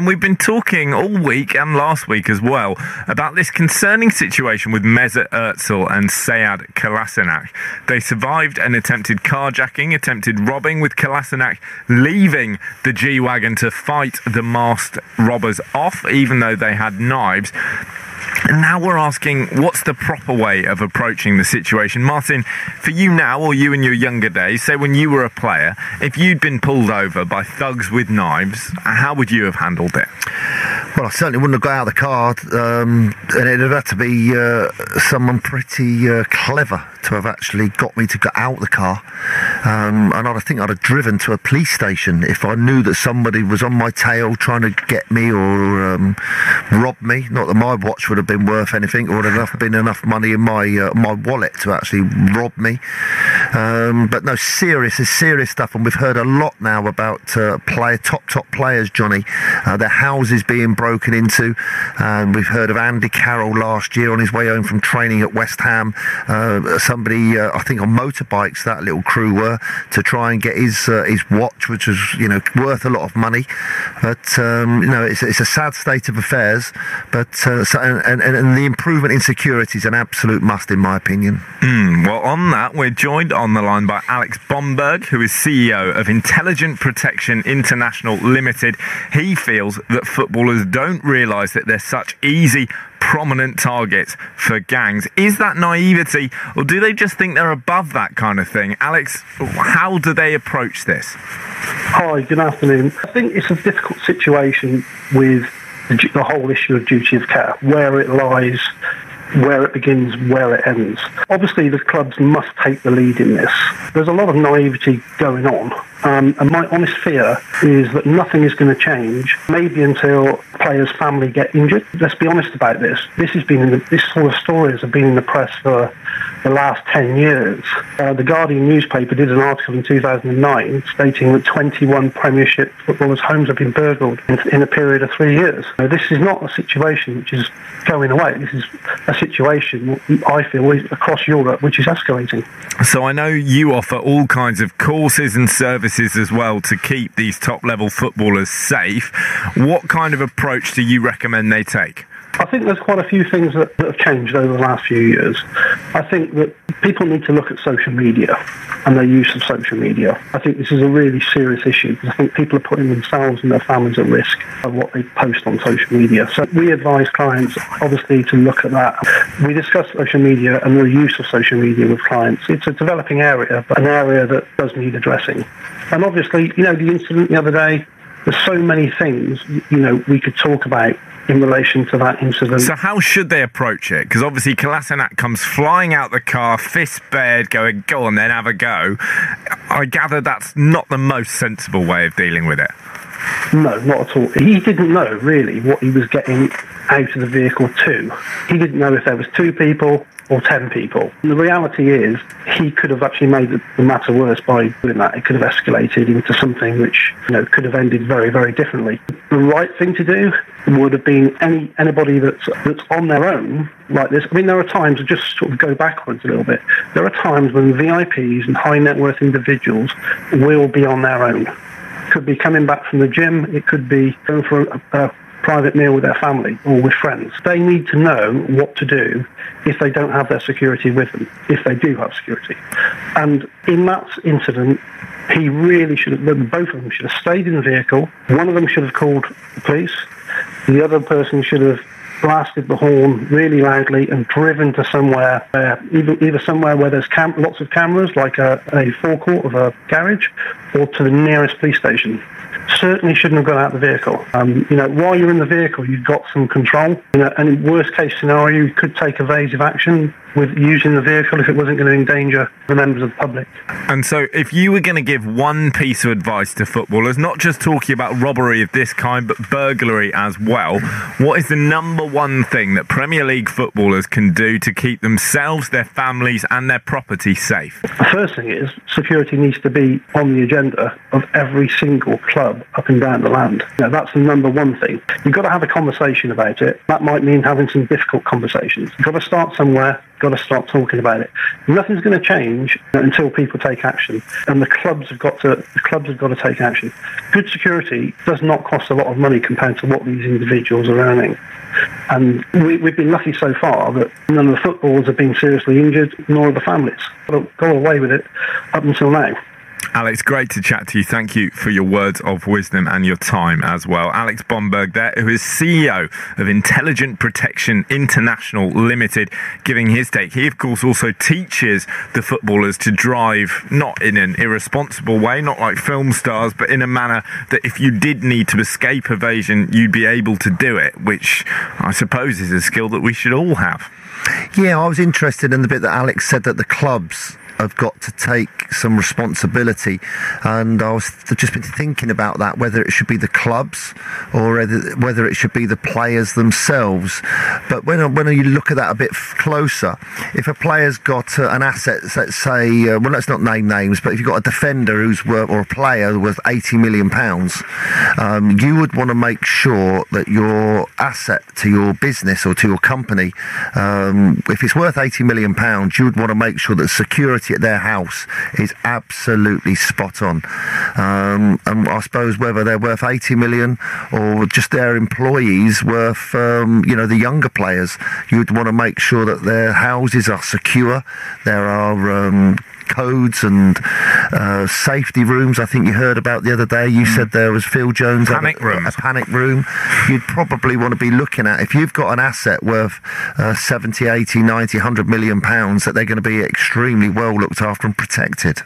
And we've been talking all week and last week as well about this concerning situation with Mesut Ozil and Sead Kolasinac. They survived an attempted carjacking, attempted robbing, with Kolasinac leaving the G Wagon to fight the masked robbers off, even though they had knives. And now we're asking, what's the proper way of approaching the situation? Martin, for you now, or you in your younger days, say when you were a player, if you'd been pulled over by thugs with knives, how would you have handled it? Well, I certainly wouldn't have got out of the car, um, and it'd have had to be uh, someone pretty uh, clever to have actually got me to get out of the car. Um, and I think I'd have driven to a police station if I knew that somebody was on my tail trying to get me or um, rob me. Not that my watch would have been worth anything or have been enough money in my uh, my wallet to actually rob me. Um, but no, serious is serious stuff, and we've heard a lot now about uh, player top top players, Johnny. Uh, their houses being broken into, and we've heard of Andy Carroll last year on his way home from training at West Ham. Uh, somebody, uh, I think, on motorbikes, that little crew were to try and get his uh, his watch, which was you know worth a lot of money. But um, you know, it's, it's a sad state of affairs. But so, and, and, and the improvement in security is an absolute must, in my opinion. Mm, well, on that, we're joined on the line by Alex Bomberg, who is CEO of Intelligent Protection International Limited. He feels that footballers don't realise that they're such easy prominent targets for gangs. Is that naivety, or do they just think they're above that kind of thing? Alex, how do they approach this? Hi, good afternoon. I think it's a difficult situation with the whole issue of duty of care, where it lies where it begins, where it ends. Obviously, the clubs must take the lead in this. There's a lot of naivety going on, um, and my honest fear is that nothing is going to change, maybe until players' family get injured. Let's be honest about this. This has been in the, this sort of stories have been in the press for the last 10 years. Uh, the Guardian newspaper did an article in 2009 stating that 21 Premiership footballers' homes have been burgled in, in a period of three years. Now, this is not a situation which is going away. This is a situation, I feel, across Europe which is escalating. So I know you offer all kinds of courses and services as well to keep these top level footballers safe. What kind of approach do you recommend they take? I think there's quite a few things that, that, have changed over the last few years. I think that people need to look at social media and their use of social media. I think this is a really serious issue because I think people are putting themselves and their families at risk of what they post on social media. So we advise clients, obviously, to look at that. We discuss social media and the use of social media with clients. It's a developing area, but an area that does need addressing. And obviously, you know, the incident the other day, there's so many things, you know, we could talk about in relation to that incident. So how should they approach it? Because obviously Kolasinac comes flying out the car, fist bared, going, go on then, have a go. I gather that's not the most sensible way of dealing with it. No, not at all. He didn't know really what he was getting out of the vehicle to. He didn't know if there was two people or 10 people. And the reality is, he could have actually made the matter worse by doing that. It could have escalated into something which, you know, could have ended very, very differently. The right thing to do would have been any anybody that's that's on their own like this. I mean, there are times, just sort of go backwards a little bit, there are times when VIPs and high net worth individuals will be on their own. It could be coming back from the gym, it could be going for a, a private meal with their family or with friends. They need to know what to do if they don't have their security with them, if they do have security. And in that incident, he really should have, both of them should have stayed in the vehicle. One of them should have called the police. The other person should have blasted the horn really loudly and driven to somewhere, where, either, either somewhere where there's cam- lots of cameras, like a, a forecourt of a garage, or to the nearest police station certainly shouldn't have got out of the vehicle. Um, you know, while you're in the vehicle, you've got some control. You know, and in worst case scenario, you could take evasive action with using the vehicle if it wasn't going to endanger the members of the public. And so, if you were going to give one piece of advice to footballers, not just talking about robbery of this kind, but burglary as well, what is the number one thing that Premier League footballers can do to keep themselves, their families, and their property safe? The first thing is security needs to be on the agenda of every single club up and down the land. Know, that's the number one thing. You've got to have a conversation about it. That might mean having some difficult conversations. You've got to start somewhere. Got to start talking about it. Nothing's going to change until people take action, and the clubs have got to. The clubs have got to take action. Good security does not cost a lot of money compared to what these individuals are earning. And we, we've been lucky so far that none of the footballers have been seriously injured, nor the families. Got, got away with it up until now. Alex, great to chat to you. Thank you for your words of wisdom and your time as well. Alex Bomberg there, who is CEO of Intelligent Protection International Limited, giving his take. He, of course, also teaches the footballers to drive not in an irresponsible way, not like film stars, but in a manner that if you did need to escape evasion, you'd be able to do it, which I suppose is a skill that we should all have. Yeah, I was interested in the bit that Alex said that the clubs have got to take some responsibility. And I was just been thinking about that, whether it should be the clubs or whether it should be the players themselves. But when, when you look at that a bit closer, if a player's got uh, an asset, let's say, uh, well, let's not name names, but if you've got a defender who's worth, or a player worth 80 million pounds, um, you would want to make sure that your asset to your business or to your company, um, if it's worth 80 million pounds, you would want to make sure that security at their house is absolutely spot on. Um, and I suppose whether they're worth 80 million or just their employees worth, um, you know, the younger players, you'd want to make sure that their houses are secure. There are um, codes and uh, safety rooms. I think you heard about the other day. You mm. said there was Phil Jones panic a, room. A panic room. You'd probably want to be looking at if you've got an asset worth uh, 70, 80, 90, 100 million pounds that they're going to be extremely well looked after and protected.